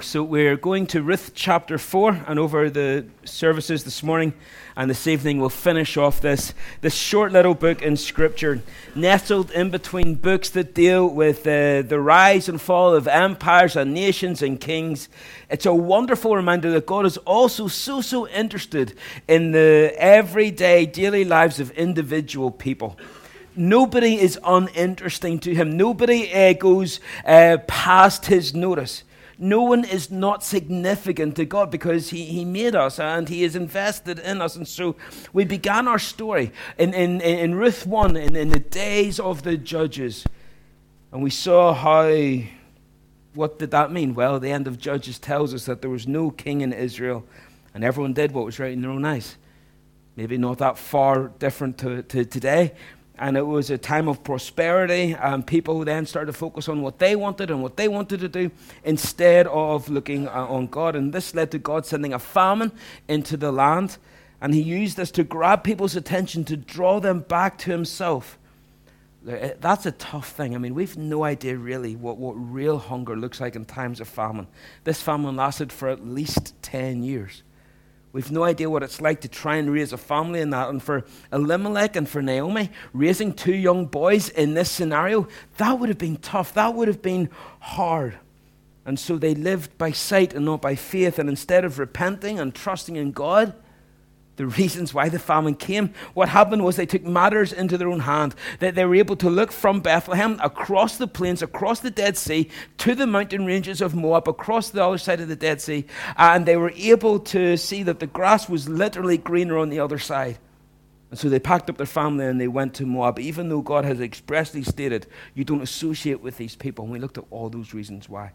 So we're going to Ruth chapter 4, and over the services this morning and this evening, we'll finish off this, this short little book in Scripture, nestled in between books that deal with uh, the rise and fall of empires and nations and kings. It's a wonderful reminder that God is also so, so interested in the everyday, daily lives of individual people. Nobody is uninteresting to him. Nobody uh, goes uh, past his notice. No one is not significant to God because he, he made us and He is invested in us. And so we began our story in, in, in Ruth 1 in, in the days of the judges. And we saw how, what did that mean? Well, the end of Judges tells us that there was no king in Israel and everyone did what was right in their own eyes. Maybe not that far different to, to today, and it was a time of prosperity, and people then started to focus on what they wanted and what they wanted to do instead of looking uh, on God. And this led to God sending a famine into the land, and He used this to grab people's attention to draw them back to Himself. That's a tough thing. I mean, we've no idea really what, what real hunger looks like in times of famine. This famine lasted for at least 10 years. We've no idea what it's like to try and raise a family in that. And for Elimelech and for Naomi, raising two young boys in this scenario, that would have been tough. That would have been hard. And so they lived by sight and not by faith. And instead of repenting and trusting in God, the reasons why the famine came. What happened was they took matters into their own hand. That they were able to look from Bethlehem across the plains, across the Dead Sea, to the mountain ranges of Moab, across the other side of the Dead Sea, and they were able to see that the grass was literally greener on the other side. And so they packed up their family and they went to Moab, even though God has expressly stated you don't associate with these people. And we looked at all those reasons why.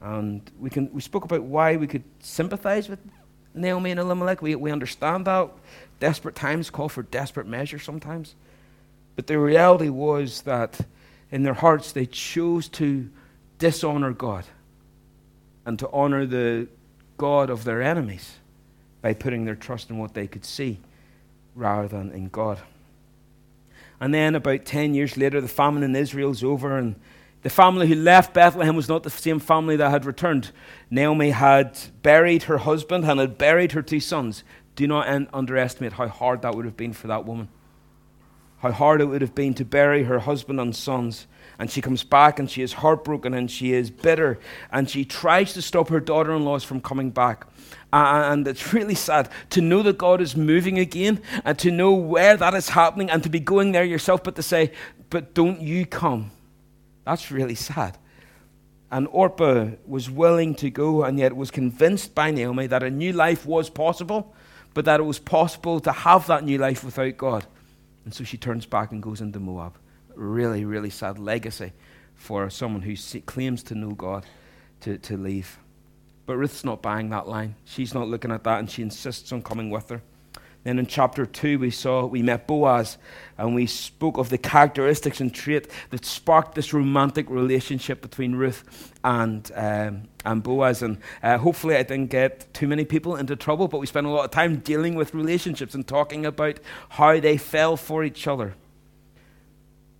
And we, can, we spoke about why we could sympathize with Naomi and Elimelech. We, we understand that. Desperate times call for desperate measures sometimes. But the reality was that in their hearts they chose to dishonor God and to honor the God of their enemies by putting their trust in what they could see rather than in God. And then, about 10 years later, the famine in Israel is over, and the family who left Bethlehem was not the same family that had returned. Naomi had buried her husband and had buried her two sons. Do not underestimate how hard that would have been for that woman. How hard it would have been to bury her husband and sons. And she comes back and she is heartbroken and she is bitter and she tries to stop her daughter in laws from coming back. And it's really sad to know that God is moving again and to know where that is happening and to be going there yourself, but to say, but don't you come that's really sad. And Orpah was willing to go and yet was convinced by Naomi that a new life was possible, but that it was possible to have that new life without God. And so she turns back and goes into Moab. Really, really sad legacy for someone who claims to know God to, to leave. But Ruth's not buying that line. She's not looking at that and she insists on coming with her. Then in chapter 2, we saw, we met Boaz, and we spoke of the characteristics and trait that sparked this romantic relationship between Ruth and, um, and Boaz. And uh, hopefully, I didn't get too many people into trouble, but we spent a lot of time dealing with relationships and talking about how they fell for each other.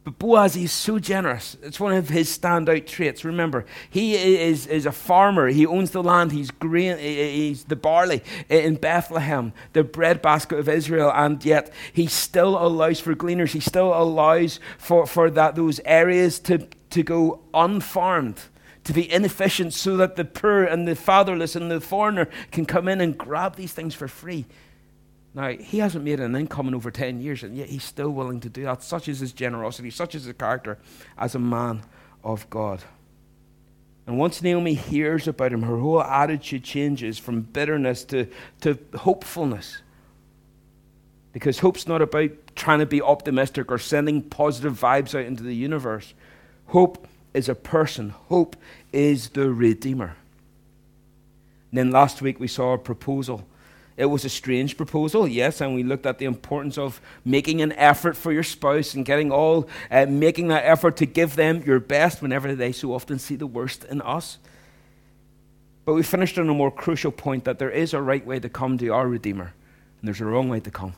But Boaz, he's so generous. It's one of his standout traits. Remember, he is, is a farmer. He owns the land. He's grain, he's the barley in Bethlehem, the breadbasket of Israel, and yet he still allows for gleaners. He still allows for, for that, those areas to, to go unfarmed, to be inefficient, so that the poor and the fatherless and the foreigner can come in and grab these things for free. Now, he hasn't made an income in over 10 years, and yet he's still willing to do that. Such is his generosity, such is his character as a man of God. And once Naomi hears about him, her whole attitude changes from bitterness to, to hopefulness. Because hope's not about trying to be optimistic or sending positive vibes out into the universe. Hope is a person, hope is the Redeemer. And then last week we saw a proposal it was a strange proposal, yes, and we looked at the importance of making an effort for your spouse and getting all, uh, making that effort to give them your best whenever they so often see the worst in us. But we finished on a more crucial point that there is a right way to come to our Redeemer, and there's a wrong way to come.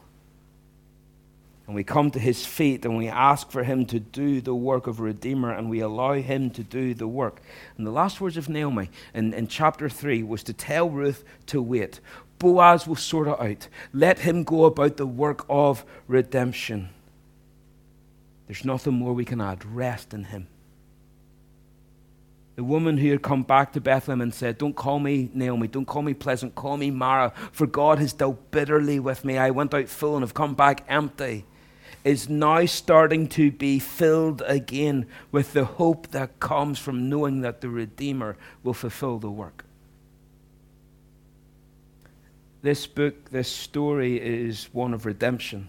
And we come to his feet and we ask for him to do the work of Redeemer and we allow him to do the work. And the last words of Naomi in, in chapter 3 was to tell Ruth to wait. Boaz will sort it out. Let him go about the work of redemption. There's nothing more we can add. Rest in him. The woman who had come back to Bethlehem and said, Don't call me Naomi, don't call me pleasant, call me Mara, for God has dealt bitterly with me. I went out full and have come back empty is now starting to be filled again with the hope that comes from knowing that the Redeemer will fulfill the work. This book, this story is one of redemption.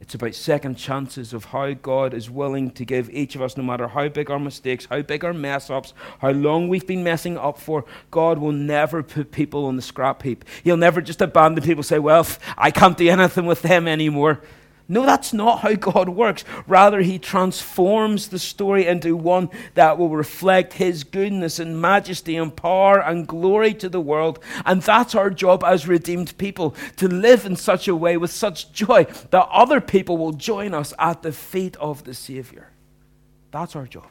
It's about second chances of how God is willing to give each of us, no matter how big our mistakes, how big our mess ups, how long we've been messing up for. God will never put people on the scrap heap. He'll never just abandon people, say, Well, I can't do anything with them anymore. No, that's not how God works. Rather, He transforms the story into one that will reflect His goodness and majesty and power and glory to the world. And that's our job as redeemed people to live in such a way with such joy that other people will join us at the feet of the Savior. That's our job.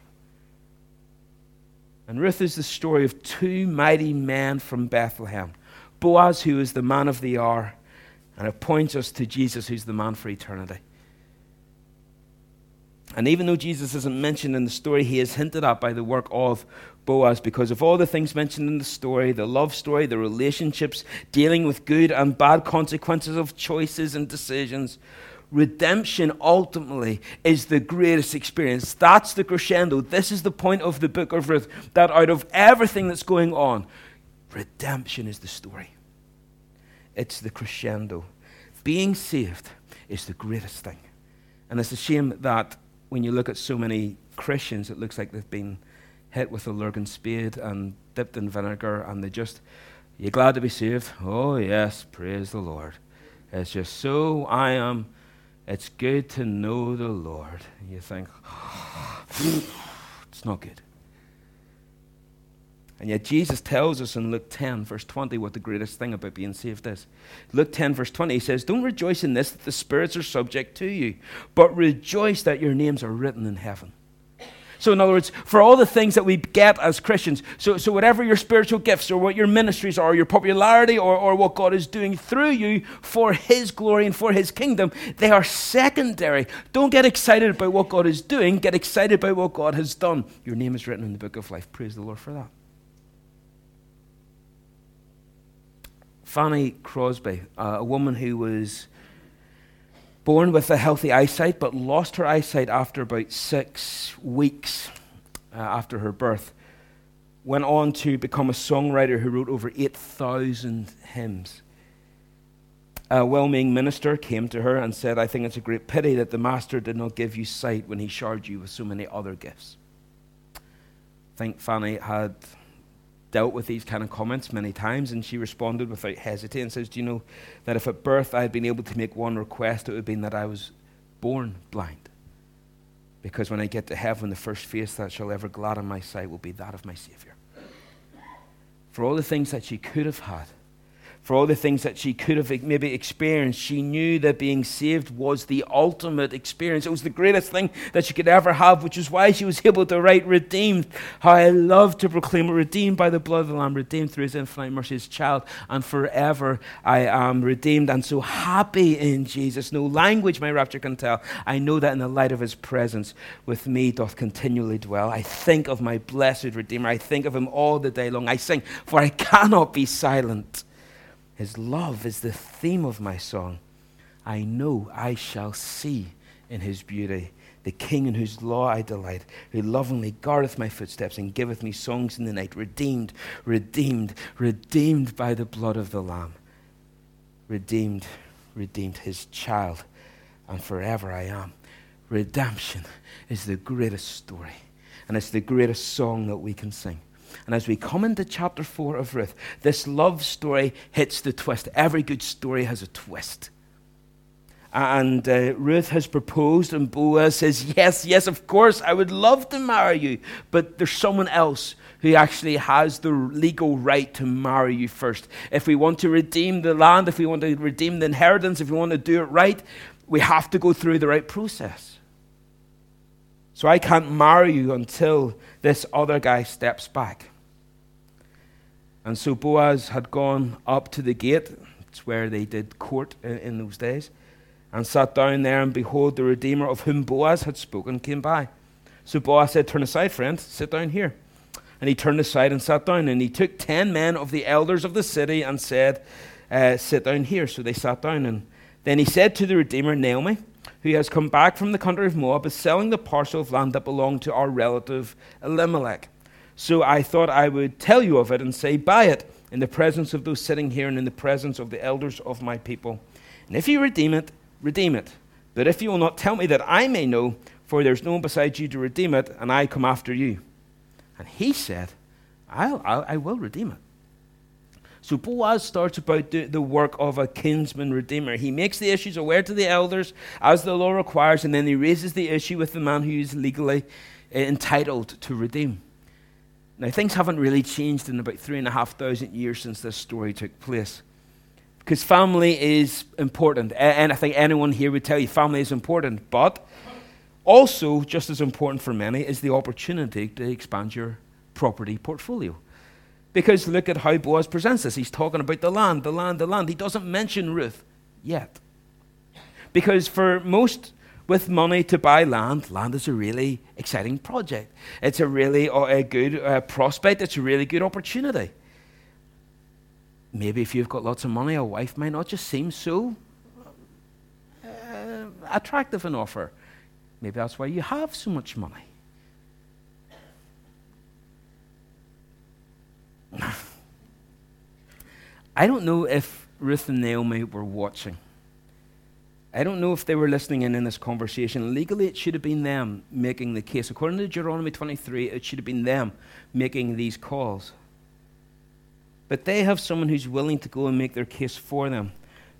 And Ruth is the story of two mighty men from Bethlehem Boaz, who is the man of the hour and it points us to Jesus, who's the man for eternity. And even though Jesus isn't mentioned in the story, he is hinted at by the work of Boaz because of all the things mentioned in the story the love story, the relationships, dealing with good and bad consequences of choices and decisions. Redemption ultimately is the greatest experience. That's the crescendo. This is the point of the book of Ruth that out of everything that's going on, redemption is the story it's the crescendo. Being saved is the greatest thing. And it's a shame that when you look at so many Christians, it looks like they've been hit with a Lurgan spade and dipped in vinegar, and they just, you glad to be saved? Oh, yes, praise the Lord. It's just so I am. It's good to know the Lord. You think, it's not good. And yet Jesus tells us in Luke 10, verse 20, what the greatest thing about being saved is. Luke 10, verse 20, he says, Don't rejoice in this that the spirits are subject to you, but rejoice that your names are written in heaven. So, in other words, for all the things that we get as Christians, so, so whatever your spiritual gifts or what your ministries are, your popularity or, or what God is doing through you for His glory and for His kingdom, they are secondary. Don't get excited about what God is doing, get excited about what God has done. Your name is written in the book of life. Praise the Lord for that. Fanny Crosby, uh, a woman who was born with a healthy eyesight but lost her eyesight after about six weeks uh, after her birth, went on to become a songwriter who wrote over 8,000 hymns. A well meaning minister came to her and said, I think it's a great pity that the Master did not give you sight when he charged you with so many other gifts. I think Fanny had dealt with these kind of comments many times, and she responded without hesitating and says, Do you know that if at birth I had been able to make one request, it would have been that I was born blind? Because when I get to heaven, the first face that shall ever gladden my sight will be that of my Savior. For all the things that she could have had, for all the things that she could have maybe experienced. She knew that being saved was the ultimate experience. It was the greatest thing that she could ever have, which is why she was able to write redeemed. How I love to proclaim redeemed by the blood of the Lamb, redeemed through his infinite mercy, his child, and forever I am redeemed and so happy in Jesus. No language my rapture can tell. I know that in the light of his presence with me doth continually dwell. I think of my blessed Redeemer. I think of him all the day long. I sing, for I cannot be silent. His love is the theme of my song. I know I shall see in his beauty the King in whose law I delight, who lovingly guardeth my footsteps and giveth me songs in the night, redeemed, redeemed, redeemed by the blood of the Lamb. Redeemed, redeemed, his child, and forever I am. Redemption is the greatest story, and it's the greatest song that we can sing. And as we come into chapter 4 of Ruth, this love story hits the twist. Every good story has a twist. And uh, Ruth has proposed, and Boaz says, Yes, yes, of course, I would love to marry you. But there's someone else who actually has the legal right to marry you first. If we want to redeem the land, if we want to redeem the inheritance, if we want to do it right, we have to go through the right process. So I can't marry you until this other guy steps back. And so Boaz had gone up to the gate, it's where they did court in, in those days, and sat down there, and behold, the Redeemer of whom Boaz had spoken came by. So Boaz said, Turn aside, friend, sit down here. And he turned aside and sat down. And he took ten men of the elders of the city and said, uh, Sit down here. So they sat down. And then he said to the Redeemer, Naomi, who has come back from the country of Moab, is selling the parcel of land that belonged to our relative Elimelech. So I thought I would tell you of it and say, Buy it in the presence of those sitting here and in the presence of the elders of my people. And if you redeem it, redeem it. But if you will not tell me that I may know, for there's no one beside you to redeem it, and I come after you. And he said, I'll, I'll I will redeem it. So Boaz starts about the, the work of a kinsman redeemer. He makes the issues aware to the elders as the law requires, and then he raises the issue with the man who is legally uh, entitled to redeem. Now, things haven't really changed in about three and a half thousand years since this story took place. Because family is important. And I think anyone here would tell you family is important. But also, just as important for many, is the opportunity to expand your property portfolio. Because look at how Boaz presents this. He's talking about the land, the land, the land. He doesn't mention Ruth yet. Because for most with money to buy land, land is a really exciting project. It's a really uh, a good uh, prospect. It's a really good opportunity. Maybe if you've got lots of money, a wife might not just seem so uh, attractive an offer. Maybe that's why you have so much money. I don't know if Ruth and Naomi were watching. I don't know if they were listening in in this conversation. Legally, it should have been them making the case. According to Deuteronomy 23, it should have been them making these calls. But they have someone who's willing to go and make their case for them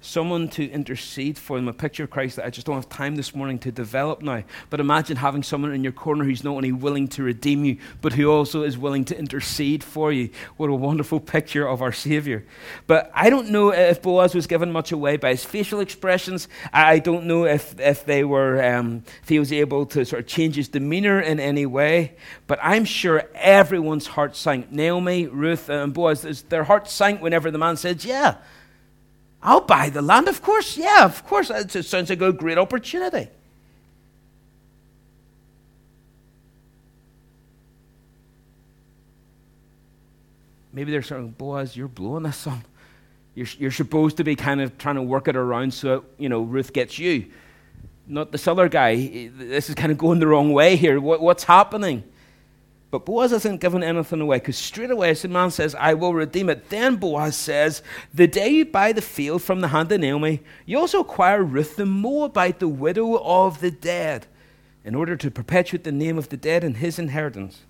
someone to intercede for them, a picture of Christ that I just don't have time this morning to develop now. But imagine having someone in your corner who's not only willing to redeem you, but who also is willing to intercede for you. What a wonderful picture of our Savior. But I don't know if Boaz was given much away by his facial expressions. I don't know if, if they were um, if he was able to sort of change his demeanor in any way. But I'm sure everyone's heart sank. Naomi, Ruth, and Boaz, their heart sank whenever the man said, Yeah. I'll buy the land, of course. Yeah, of course. Uh, it sounds like a great opportunity. Maybe they're saying, Boaz, you're blowing this on. You're, you're supposed to be kind of trying to work it around so, you know, Ruth gets you. Not this other guy. This is kind of going the wrong way here. What, what's happening? But Boaz hasn't given anything away because straight away, as the man says, I will redeem it. Then Boaz says, The day you buy the field from the hand of Naomi, you also acquire Ruth the Moabite, the widow of the dead, in order to perpetuate the name of the dead in his inheritance.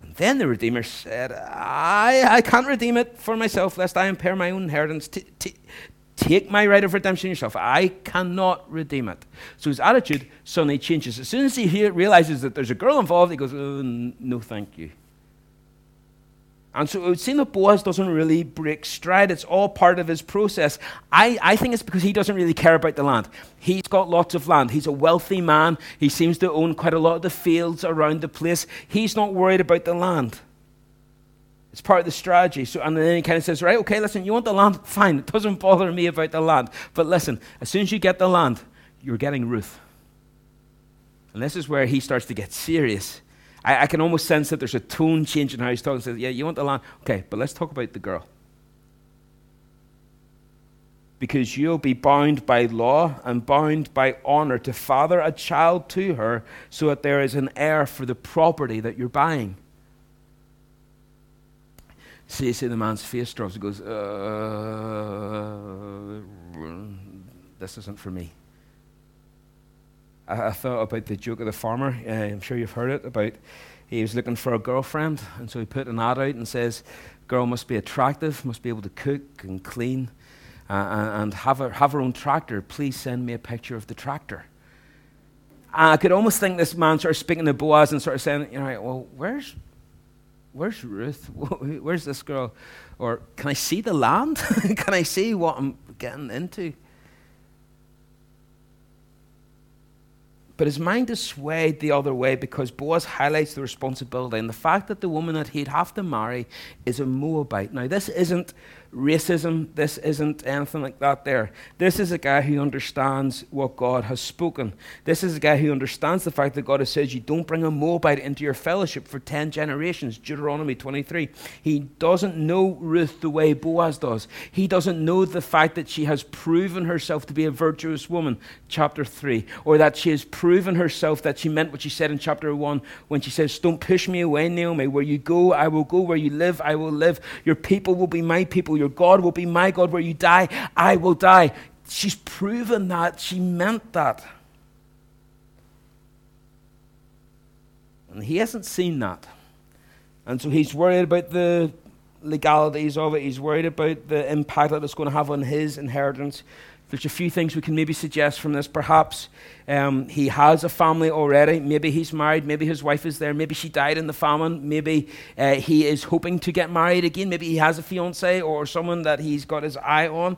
And then the Redeemer said, I, I can't redeem it for myself, lest I impair my own inheritance. T- t- Take my right of redemption yourself. I cannot redeem it. So his attitude suddenly changes. As soon as he realizes that there's a girl involved, he goes, oh, No, thank you. And so it would seem that Boaz doesn't really break stride. It's all part of his process. I, I think it's because he doesn't really care about the land. He's got lots of land. He's a wealthy man. He seems to own quite a lot of the fields around the place. He's not worried about the land. It's part of the strategy. So, and then he kind of says, right, okay, listen, you want the land? Fine. It doesn't bother me about the land. But listen, as soon as you get the land, you're getting Ruth. And this is where he starts to get serious. I, I can almost sense that there's a tone change in how he's talking. He says, yeah, you want the land? Okay, but let's talk about the girl. Because you'll be bound by law and bound by honor to father a child to her so that there is an heir for the property that you're buying. See, see the man's face drops. He goes, uh, This isn't for me. I, I, thought about the joke of the farmer. Uh, I'm sure you've heard it about he was looking for a girlfriend, and so he put an ad out and says, Girl must be attractive, must be able to cook and clean, uh, and have her, have her own tractor. Please send me a picture of the tractor. I could almost think this man sort of speaking to Boaz and sort of saying, you know, well, where's where's Ruth? Where's this girl? Or can I see the land? can I see what I'm getting into? But his mind is swayed the other way because Boaz highlights the responsibility and the fact that the woman that he'd have to marry is a Moabite. Now, this isn't racism. This isn't anything like that there. This is a guy who understands what God has spoken. This is a guy who understands the fact that God has said you don't bring a Moabite into your fellowship for 10 generations, Deuteronomy 23. He doesn't know Ruth the way Boaz does. He doesn't know the fact that she has proven herself to be a virtuous woman, chapter 3, or that she has proven herself that she meant what she said in chapter 1 when she says, Don't push me away, Naomi. Where you go, I will go. Where you live, I will live. Your people will be my people your God will be my God. Where you die, I will die. She's proven that. She meant that. And he hasn't seen that. And so he's worried about the legalities of it. He's worried about the impact that it's going to have on his inheritance. There's a few things we can maybe suggest from this. Perhaps um, he has a family already. Maybe he's married. Maybe his wife is there. Maybe she died in the famine. Maybe uh, he is hoping to get married again. Maybe he has a fiance or someone that he's got his eye on.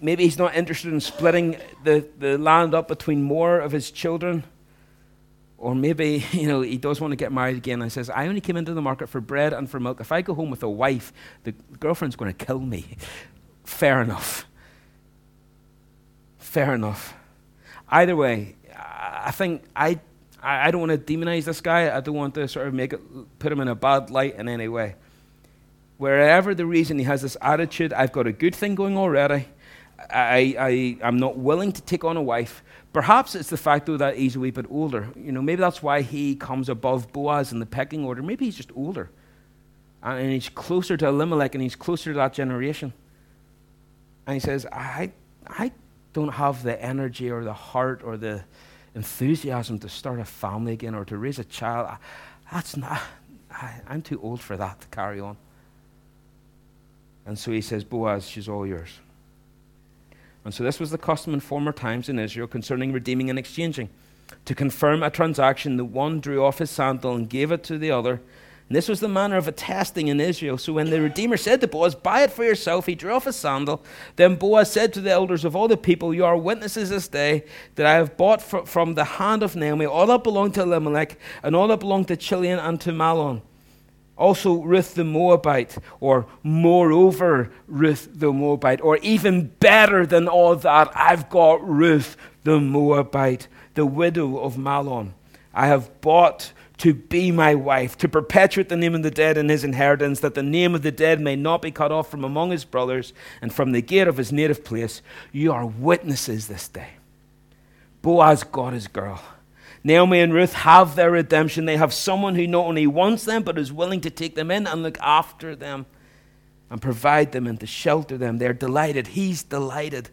Maybe he's not interested in splitting the, the land up between more of his children. Or maybe, you know, he does want to get married again and says, I only came into the market for bread and for milk. If I go home with a wife, the girlfriend's going to kill me. Fair enough fair enough. Either way, I think I, I don't want to demonize this guy. I don't want to sort of make it, put him in a bad light in any way. Wherever the reason he has this attitude, I've got a good thing going already. I, I, I'm not willing to take on a wife. Perhaps it's the fact, though, that he's a wee bit older. You know, maybe that's why he comes above Boaz in the pecking order. Maybe he's just older. And he's closer to Elimelech and he's closer to that generation. And he says, I, I don't have the energy or the heart or the enthusiasm to start a family again or to raise a child, that's not, I, I'm too old for that to carry on. And so he says, Boaz, she's all yours. And so this was the custom in former times in Israel concerning redeeming and exchanging. To confirm a transaction, the one drew off his sandal and gave it to the other and this was the manner of a testing in Israel. So when the Redeemer said to Boaz, Buy it for yourself, he drew off his sandal. Then Boaz said to the elders of all the people, You are witnesses this day that I have bought fr- from the hand of Naomi all that belonged to Elimelech and all that belonged to Chilion and to Mahlon. Also, Ruth the Moabite, or moreover, Ruth the Moabite, or even better than all that, I've got Ruth the Moabite, the widow of Mahlon. I have bought to be my wife, to perpetuate the name of the dead in his inheritance, that the name of the dead may not be cut off from among his brothers and from the gate of his native place. You are witnesses this day. Boaz got his girl. Naomi and Ruth have their redemption. They have someone who not only wants them, but is willing to take them in and look after them and provide them and to shelter them. They're delighted. He's delighted.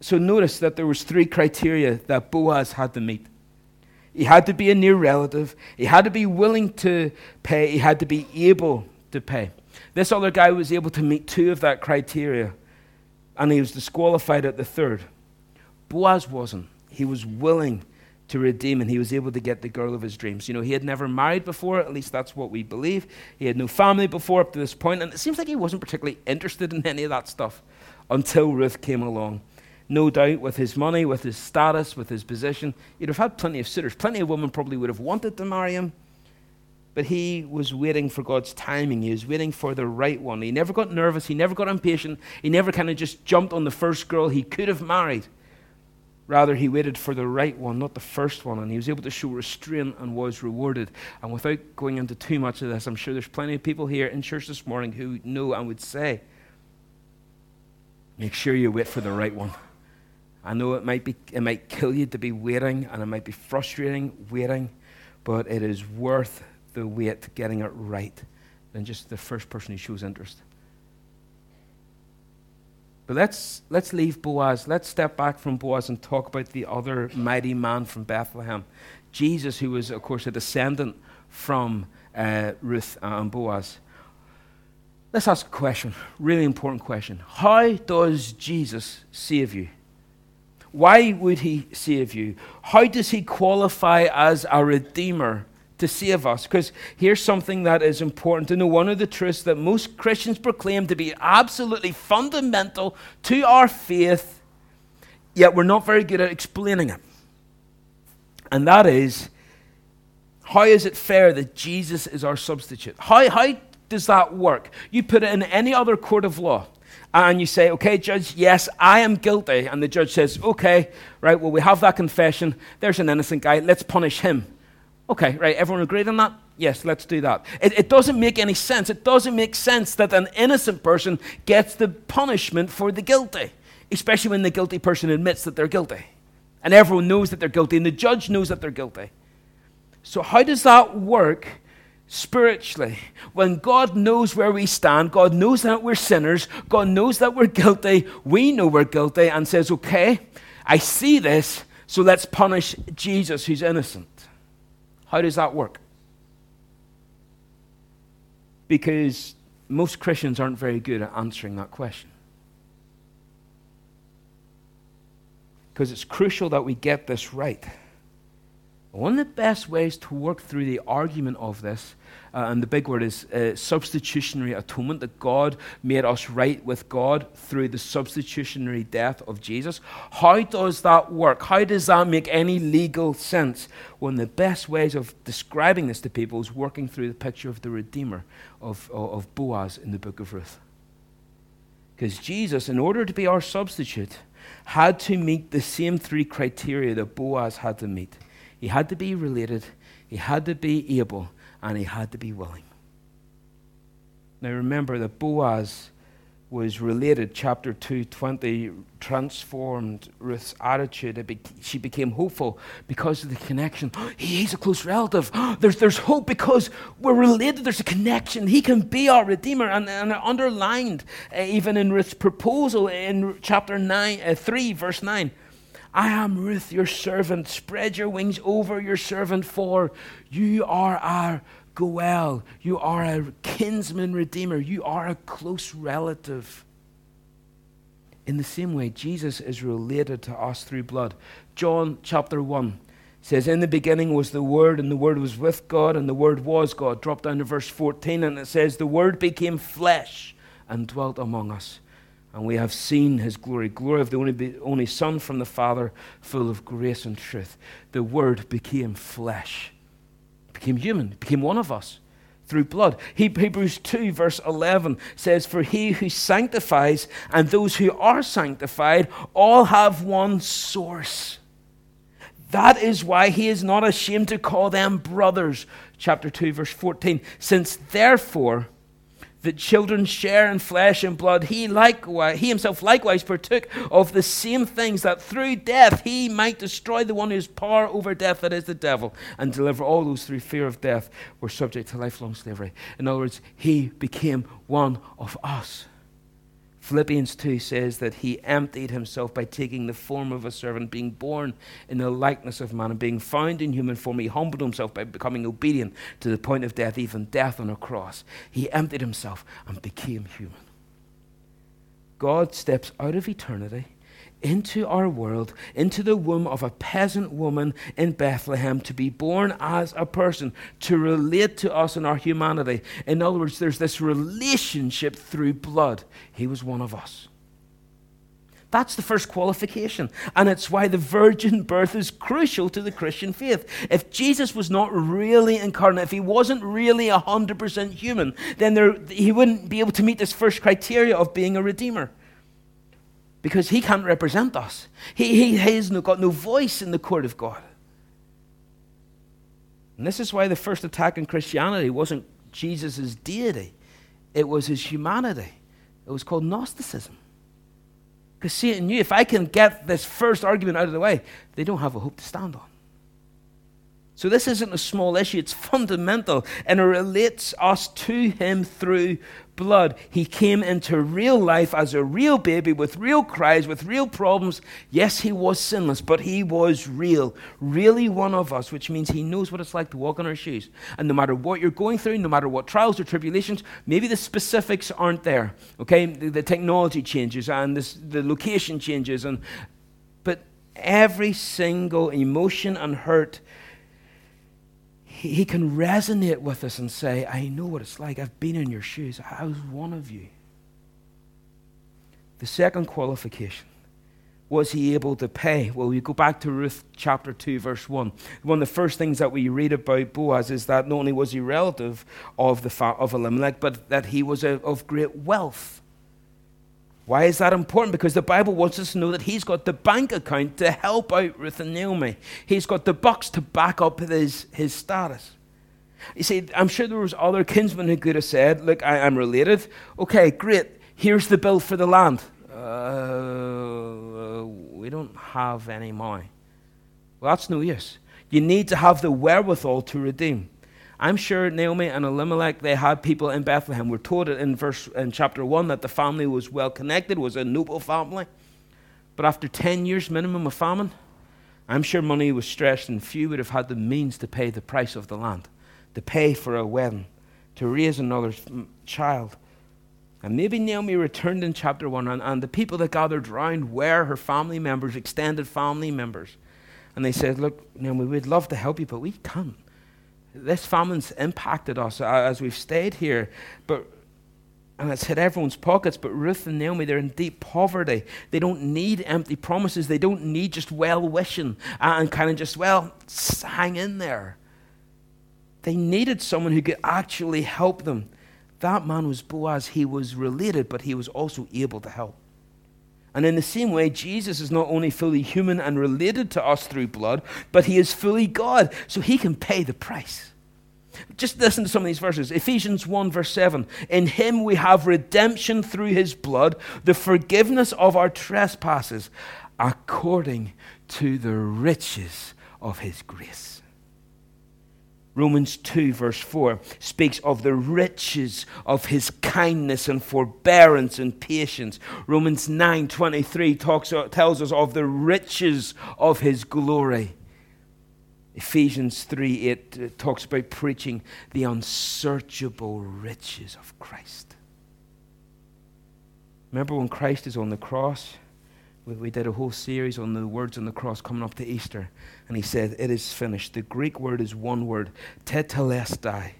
So notice that there was three criteria that Boaz had to meet. He had to be a near relative. He had to be willing to pay. He had to be able to pay. This other guy was able to meet two of that criteria, and he was disqualified at the third. Boaz wasn't. He was willing to redeem, and he was able to get the girl of his dreams. You know, he had never married before, at least that's what we believe. He had no family before up to this point, and it seems like he wasn't particularly interested in any of that stuff until Ruth came along no doubt, with his money, with his status, with his position, he'd have had plenty of suitors. Plenty of women probably would have wanted to marry him. But he was waiting for God's timing. He was waiting for the right one. He never got nervous. He never got impatient. He never kind of just jumped on the first girl he could have married. Rather, he waited for the right one, not the first one, and he was able to show restraint and was rewarded. And without going into too much of this, I'm sure there's plenty of people here in church this morning who know and would say, make sure you wait for the right one. I know it might, be, it might kill you to be waiting, and it might be frustrating waiting, but it is worth the wait getting it right than just the first person who shows interest. But let's, let's leave Boaz. Let's step back from Boaz and talk about the other mighty man from Bethlehem. Jesus, who was, of course, a descendant from uh, Ruth and Boaz. Let's ask a question, really important question. How does Jesus save you? Why would he save you? How does he qualify as a redeemer to save us? Because here's something that is important to know. One of the truths that most Christians proclaim to be absolutely fundamental to our faith, yet we're not very good at explaining it. And that is how is it fair that Jesus is our substitute? How, how does that work? You put it in any other court of law and you say, okay, judge, yes, I am guilty. And the judge says, okay, right, well, we have that confession. There's an innocent guy. Let's punish him. Okay, right, everyone agreed on that? Yes, let's do that. It, it, doesn't make any sense. It doesn't make sense that an innocent person gets the punishment for the guilty, especially when the guilty person admits that they're guilty. And everyone knows that they're guilty, and the judge knows that they're guilty. So, how does that work spiritually? When God knows where we stand, God knows that we're sinners, God knows that we're guilty, we know we're guilty, and says, Okay, I see this, so let's punish Jesus who's innocent. How does that work? Because most Christians aren't very good at answering that question. Because it's crucial that we get this right. One of the best ways to work through the argument of this, uh, and the big word is uh, substitutionary atonement, that God made us right with God through the substitutionary death of Jesus. How does that work? How does that make any legal sense? One of the best ways of describing this to people is working through the picture of the Redeemer of, of Boaz in the book of Ruth. Because Jesus, in order to be our substitute, had to meet the same three criteria that Boaz had to meet. He had to be related, he had to be able, and he had to be willing. Now remember that Boaz was related, chapter 220, transformed Ruth's attitude. She became hopeful because of the connection. He's a close relative. There's, there's hope because we're related. There's a connection. He can be our Redeemer. And, and underlined uh, even in Ruth's proposal in chapter nine, uh, 3, verse 9. I am Ruth, your servant. Spread your wings over your servant, for you are our Goel. You are a kinsman redeemer. You are a close relative. In the same way, Jesus is related to us through blood. John chapter 1 says, In the beginning was the Word, and the Word was with God, and the Word was God. Drop down to verse 14, and it says, The Word became flesh and dwelt among us and we have seen his glory, glory of the only, only Son from the Father, full of grace and truth. The Word became flesh, became human, became one of us through blood. Hebrews 2, verse 11 says, For he who sanctifies and those who are sanctified all have one source. That is why he is not ashamed to call them brothers. Chapter 2, verse 14. Since therefore, that children share in flesh and blood, he likewise he himself likewise partook of the same things that through death he might destroy the one whose power over death that is the devil, and deliver all those through fear of death were subject to lifelong slavery. In other words, he became one of us. Philippians 2 says that he emptied himself by taking the form of a servant, being born in the likeness of man, and being found in human form. He humbled himself by becoming obedient to the point of death, even death on a cross. He emptied himself and became human. God steps out of eternity into our world, into the womb of a peasant woman in Bethlehem, to be born as a person, to relate to us in our humanity. In other words, there's this relationship through blood. He was one of us. That's the first qualification. And it's why the virgin birth is crucial to the Christian faith. If Jesus was not really incarnate, if he wasn't really 100% human, then there, he wouldn't be able to meet this first criteria of being a redeemer because he can't represent us. He, he has no, got no voice in the court of God. And this is why the first attack on Christianity wasn't Jesus' deity, it was his humanity. It was called Gnosticism. Because Satan knew if I can get this first argument out of the way, they don't have a hope to stand on. So this isn't a small issue, it's fundamental and it relates us to him through blood. He came into real life as a real baby with real cries, with real problems. Yes, he was sinless, but he was real, really one of us, which means he knows what it's like to walk in our shoes. And no matter what you're going through, no matter what trials or tribulations, maybe the specifics aren't there, okay? The, the technology changes and this, the location changes, and but every single emotion and hurt he, can resonate with us and say, I know what it's like. I've been in your shoes. I was one of you. The second qualification was he able to pay? Well, we go back to Ruth chapter 2, verse 1. One of the first things that we read about Boaz is that not only was he relative of, the fa- of Elimelech, but that he was a, of great wealth. Why is that important? Because the Bible wants us to know that he's got the bank account to help out Ruth and Naomi. He's got the bucks to back up his, his status. You see, I'm sure there was other kinsmen who could have said, look, I, am related. Okay, great. Here's the bill for the land. Uh, we don't have any money. Well, that's no use. You need to have the wherewithal to redeem. I'm sure Naomi and Elimelech, they had people in Bethlehem. We're told it in verse in chapter 1 that the family was well connected, was a noble family. But after 10 years minimum of famine, I'm sure money was stretched and few would have had the means to pay the price of the land, to pay for a wedding, to raise another child. And maybe Naomi returned in chapter 1, and, and the people that gathered round were her family members, extended family members. And they said, Look, Naomi, we'd love to help you, but we can't. This famine's impacted us as we've stayed here, but and it's hit everyone's pockets. But Ruth and Naomi, they're in deep poverty. They don't need empty promises. They don't need just well wishing uh, and kind of just, well, hang in there. They needed someone who could actually help them. That man was Boaz. He was related, but he was also able to help. And in the same way, Jesus is not only fully human and related to us through blood, but he is fully God, so he can pay the price. Just listen to some of these verses. Ephesians 1, verse 7. In him we have redemption through his blood, the forgiveness of our trespasses, according to the riches of his grace. Romans 2, verse 4, speaks of the riches of his kindness and forbearance and patience. Romans 9, 23 talks, tells us of the riches of his glory. Ephesians 3, it uh, talks about preaching the unsearchable riches of Christ. Remember when Christ is on the cross? We, we did a whole series on the words on the cross coming up to Easter. And he said, It is finished. The Greek word is one word, tetelestai,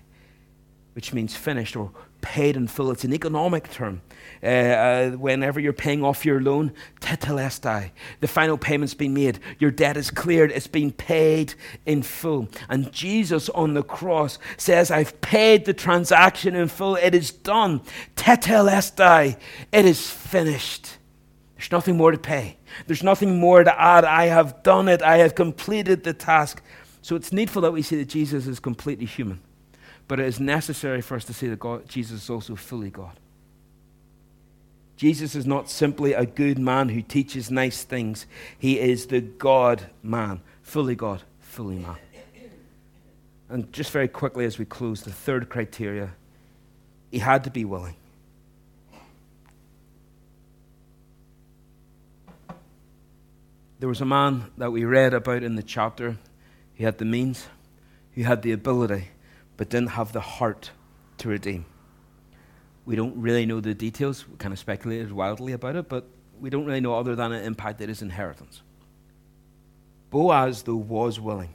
which means finished or paid in full. It's an economic term. Uh, uh, whenever you're paying off your loan, tetelestai, the final payment's been made. Your debt is cleared. It's been paid in full. And Jesus on the cross says, I've paid the transaction in full. It is done. Tetelestai. It is finished. There's nothing more to pay. There's nothing more to add. I have done it. I have completed the task. So it's needful that we see that Jesus is completely human. But it is necessary for us to see that God, Jesus is also fully God. Jesus is not simply a good man who teaches nice things. He is the God man, fully God, fully man. And just very quickly as we close, the third criteria, he had to be willing. There was a man that we read about in the chapter. He had the means, he had the ability, but didn't have the heart to redeem. We don't really know the details. We kind of speculated wildly about it, but we don't really know other than it impacted his inheritance. Boaz, though, was willing,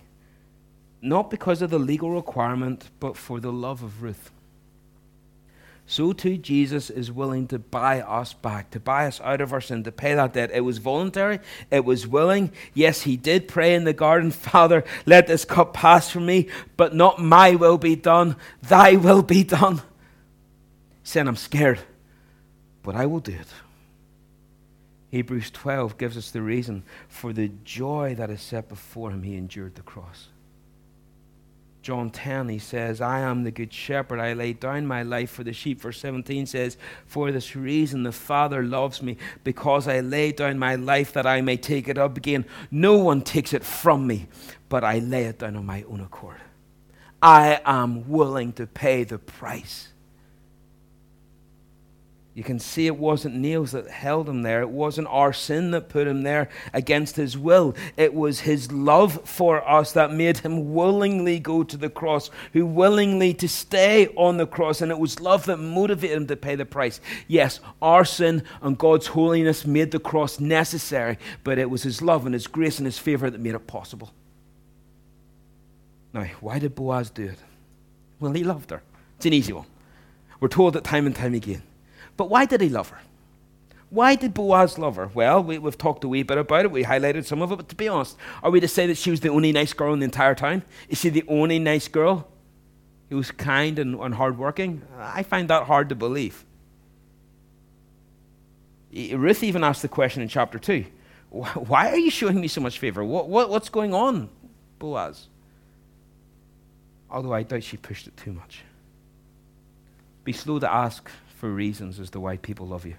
not because of the legal requirement, but for the love of Ruth so too Jesus is willing to buy us back, to buy us out of our sin, to pay that debt. It was voluntary, it was willing. Yes, he did pray in the garden, Father, let this cup pass from me, but not my will be done, thy will be done. Saying, I'm scared, but I will do it. Hebrews 12 gives us the reason for the joy that is set before him, he endured the cross. John 10, he says, I am the good shepherd. I lay down my life for the sheep. Verse 17 says, For this reason the Father loves me, because I lay down my life that I may take it up again. No one takes it from me, but I lay it down on my own accord. I am willing to pay the price. You can see it wasn't nails that held him there. It wasn't our sin that put him there against his will. It was his love for us that made him willingly go to the cross, who willingly to stay on the cross. And it was love that motivated him to pay the price. Yes, our sin and God's holiness made the cross necessary, but it was his love and his grace and his favor that made it possible. Now, why did Boaz do it? Well, he loved her. It's an easy one. We're told it time and time again. But why did he love her? Why did Boaz love her? Well, we, have talked a wee bit about it. We highlighted some of it, but to be honest, are we to say that she was the only nice girl in the entire town? Is she the only nice girl who was kind and, and hardworking? I find that hard to believe. Ruth even asked the question in chapter 2 Why are you showing me so much favor? What, what, what's going on, Boaz? Although I doubt she pushed it too much. Be slow to ask for reasons as to why people love you.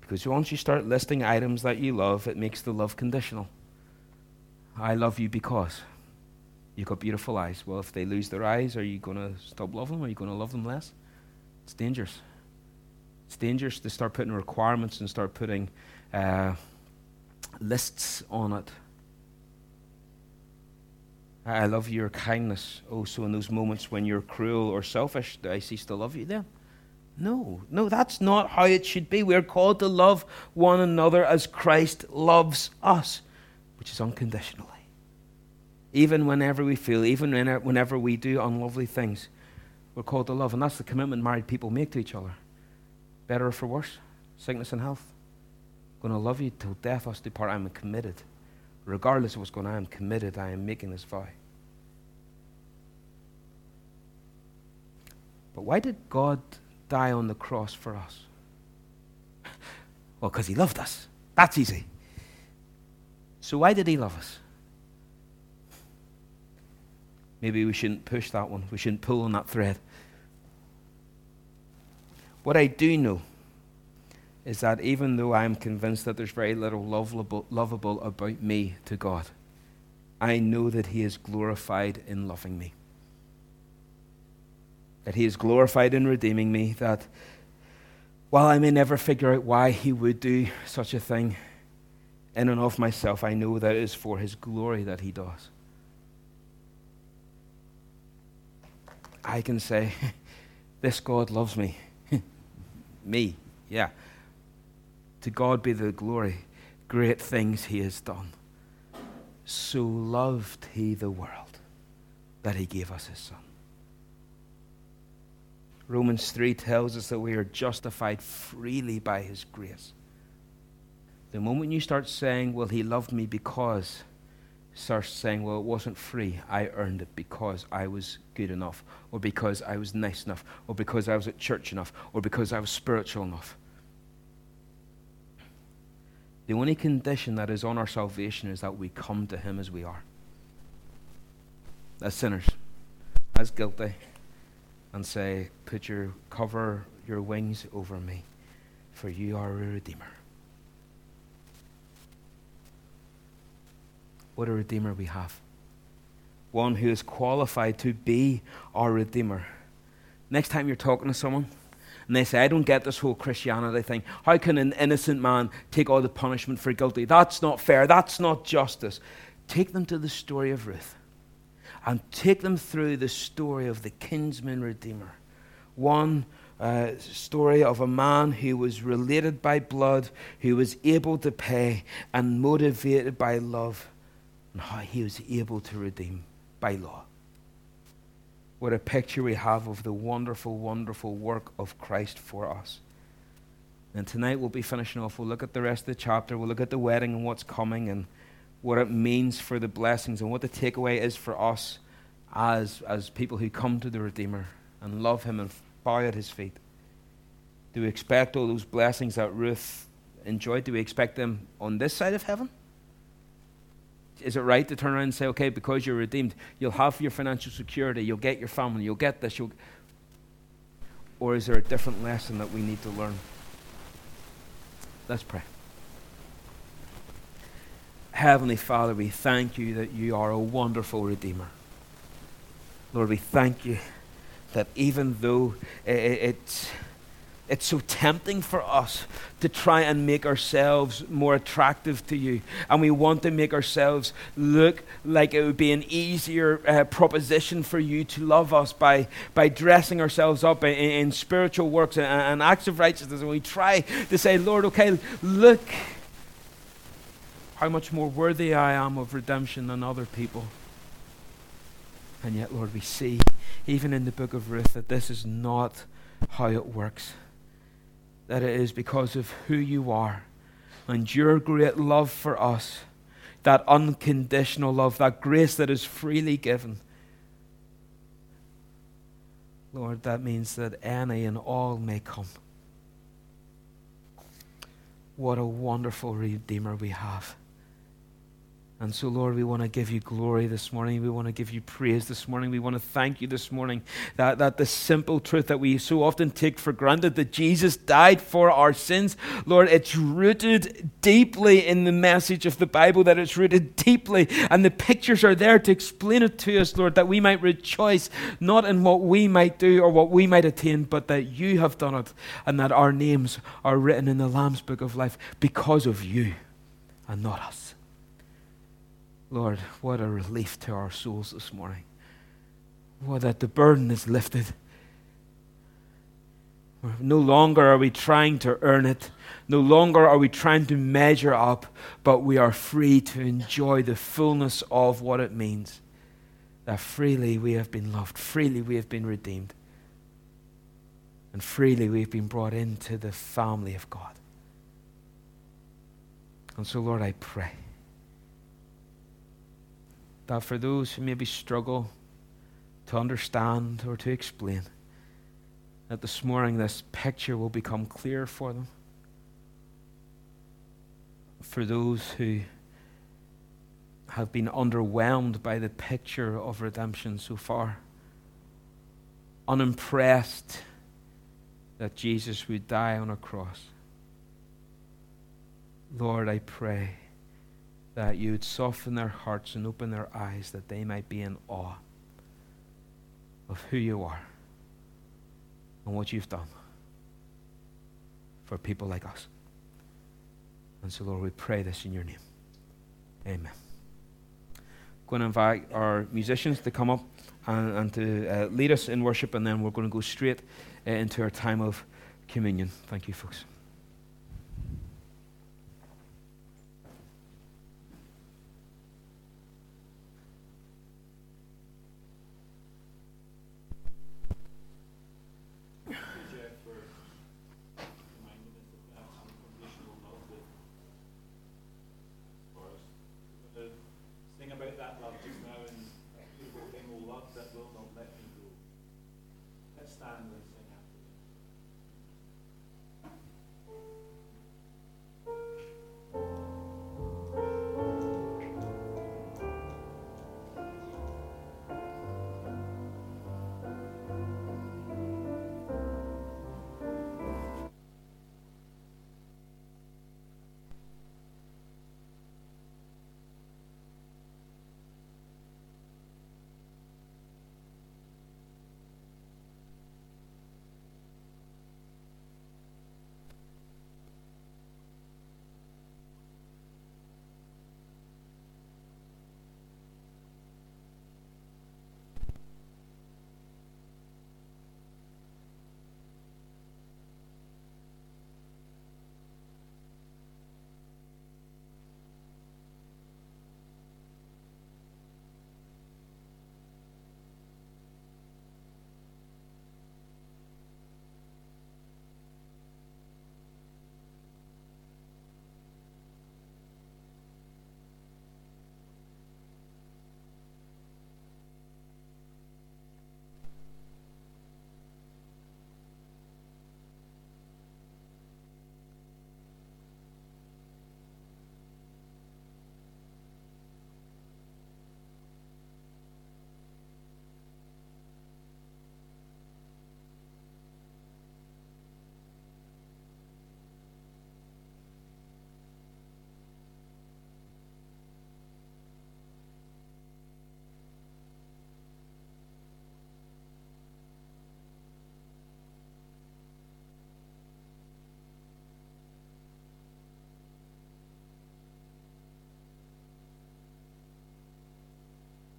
Because once you start listing items that you love, it makes the love conditional. I love you because you've got beautiful eyes. Well, if they lose their eyes, are you going to stop loving them? Are you going to love them less? It's dangerous. It's dangerous to start putting requirements and start putting uh, lists on it. I love your kindness. Oh, so in those moments when you're cruel or selfish, do I cease to love you then? No, no, that's not how it should be. We're called to love one another as Christ loves us, which is unconditionally. Even whenever we feel, even whenever we do unlovely things, we're called to love. And that's the commitment married people make to each other better or for worse, sickness and health. I'm going to love you till death us depart. I'm committed. Regardless of what's going on, I'm committed. I am making this vow. But why did God die on the cross for us? Well, because He loved us. That's easy. So, why did He love us? Maybe we shouldn't push that one. We shouldn't pull on that thread. What I do know is that even though I'm convinced that there's very little lovable, lovable about me to God, I know that He is glorified in loving me. That He is glorified in redeeming me. That while I may never figure out why He would do such a thing in and of myself, I know that it is for His glory that He does. I can say, This God loves me me. Yeah. To God be the glory. Great things he has done. So loved he the world that he gave us his son. Romans 3 tells us that we are justified freely by his grace. The moment you start saying, Well, he loved me because starts saying, well, it wasn't free. I earned it because I was good enough, or because I was nice enough, or because I was at church enough, or because I was spiritual enough. The only condition that is on our salvation is that we come to Him as we are, as sinners, as guilty, and say, Put your cover your wings over me, for you are a Redeemer. What a Redeemer we have. One who is qualified to be our Redeemer. Next time you're talking to someone, and they say, I don't get this whole Christianity thing. How can an innocent man take all the punishment for guilty? That's not fair. That's not justice. Take them to the story of Ruth and take them through the story of the kinsman redeemer. One uh, story of a man who was related by blood, who was able to pay, and motivated by love and how he was able to redeem by law. What a picture we have of the wonderful, wonderful work of Christ for us. And tonight we'll be finishing off. We'll look at the rest of the chapter. We'll look at the wedding and what's coming and what it means for the blessings and what the takeaway is for us as, as people who come to the Redeemer and love him and bow at his feet. Do we expect all those blessings that Ruth enjoyed? Do we expect them on this side of heaven? is it right to turn around and say, okay, because you're redeemed, you'll have your financial security, you'll get your family, you'll get this, you'll. Or is there a different lesson that we need to learn? Let's pray. Heavenly Father, we thank you that you are a wonderful Redeemer. Lord, we thank you that even though it's it's so tempting for us to try and make ourselves more attractive to you. And we want to make ourselves look like it would be an easier uh, proposition for you to love us by, by dressing ourselves up in, in spiritual works and, and acts of righteousness. And we try to say, Lord, okay, look how much more worthy I am of redemption than other people. And yet, Lord, we see, even in the book of Ruth, that this is not how it works that it is because of who you are and your great love for us, that unconditional love, that grace that is freely given. Lord, that means that any and all may come. What a wonderful Redeemer we have. And so, Lord, we want to give you glory this morning. We want to give you praise this morning. We want to thank you this morning that, that the simple truth that we so often take for granted that Jesus died for our sins, Lord, it's rooted deeply in the message of the Bible, that it's rooted deeply. And the pictures are there to explain it to us, Lord, that we might rejoice not in what we might do or what we might attain, but that you have done it and that our names are written in the Lamb's book of life because of you and not us. Lord, what a relief to our souls this morning. What that the burden is lifted. No longer are we trying to earn it. No longer are we trying to measure up, but we are free to enjoy the fullness of what it means. That freely we have been loved, freely we have been redeemed, and freely we've been brought into the family of God. And so, Lord, I pray that for those who maybe struggle to understand or to explain, that this morning this picture will become clear for them. For those who have been underwhelmed by the picture of redemption so far, unimpressed that Jesus would die on a cross. Lord, I pray that you would soften their hearts and open their eyes that they might be in awe of who you are and what you've done for people like us. And so, Lord, we pray this in your name. Amen. Going to invite our musicians to come up and, and to uh, lead us in worship, and then we're going to go straight uh, into our time of communion. Thank you, folks.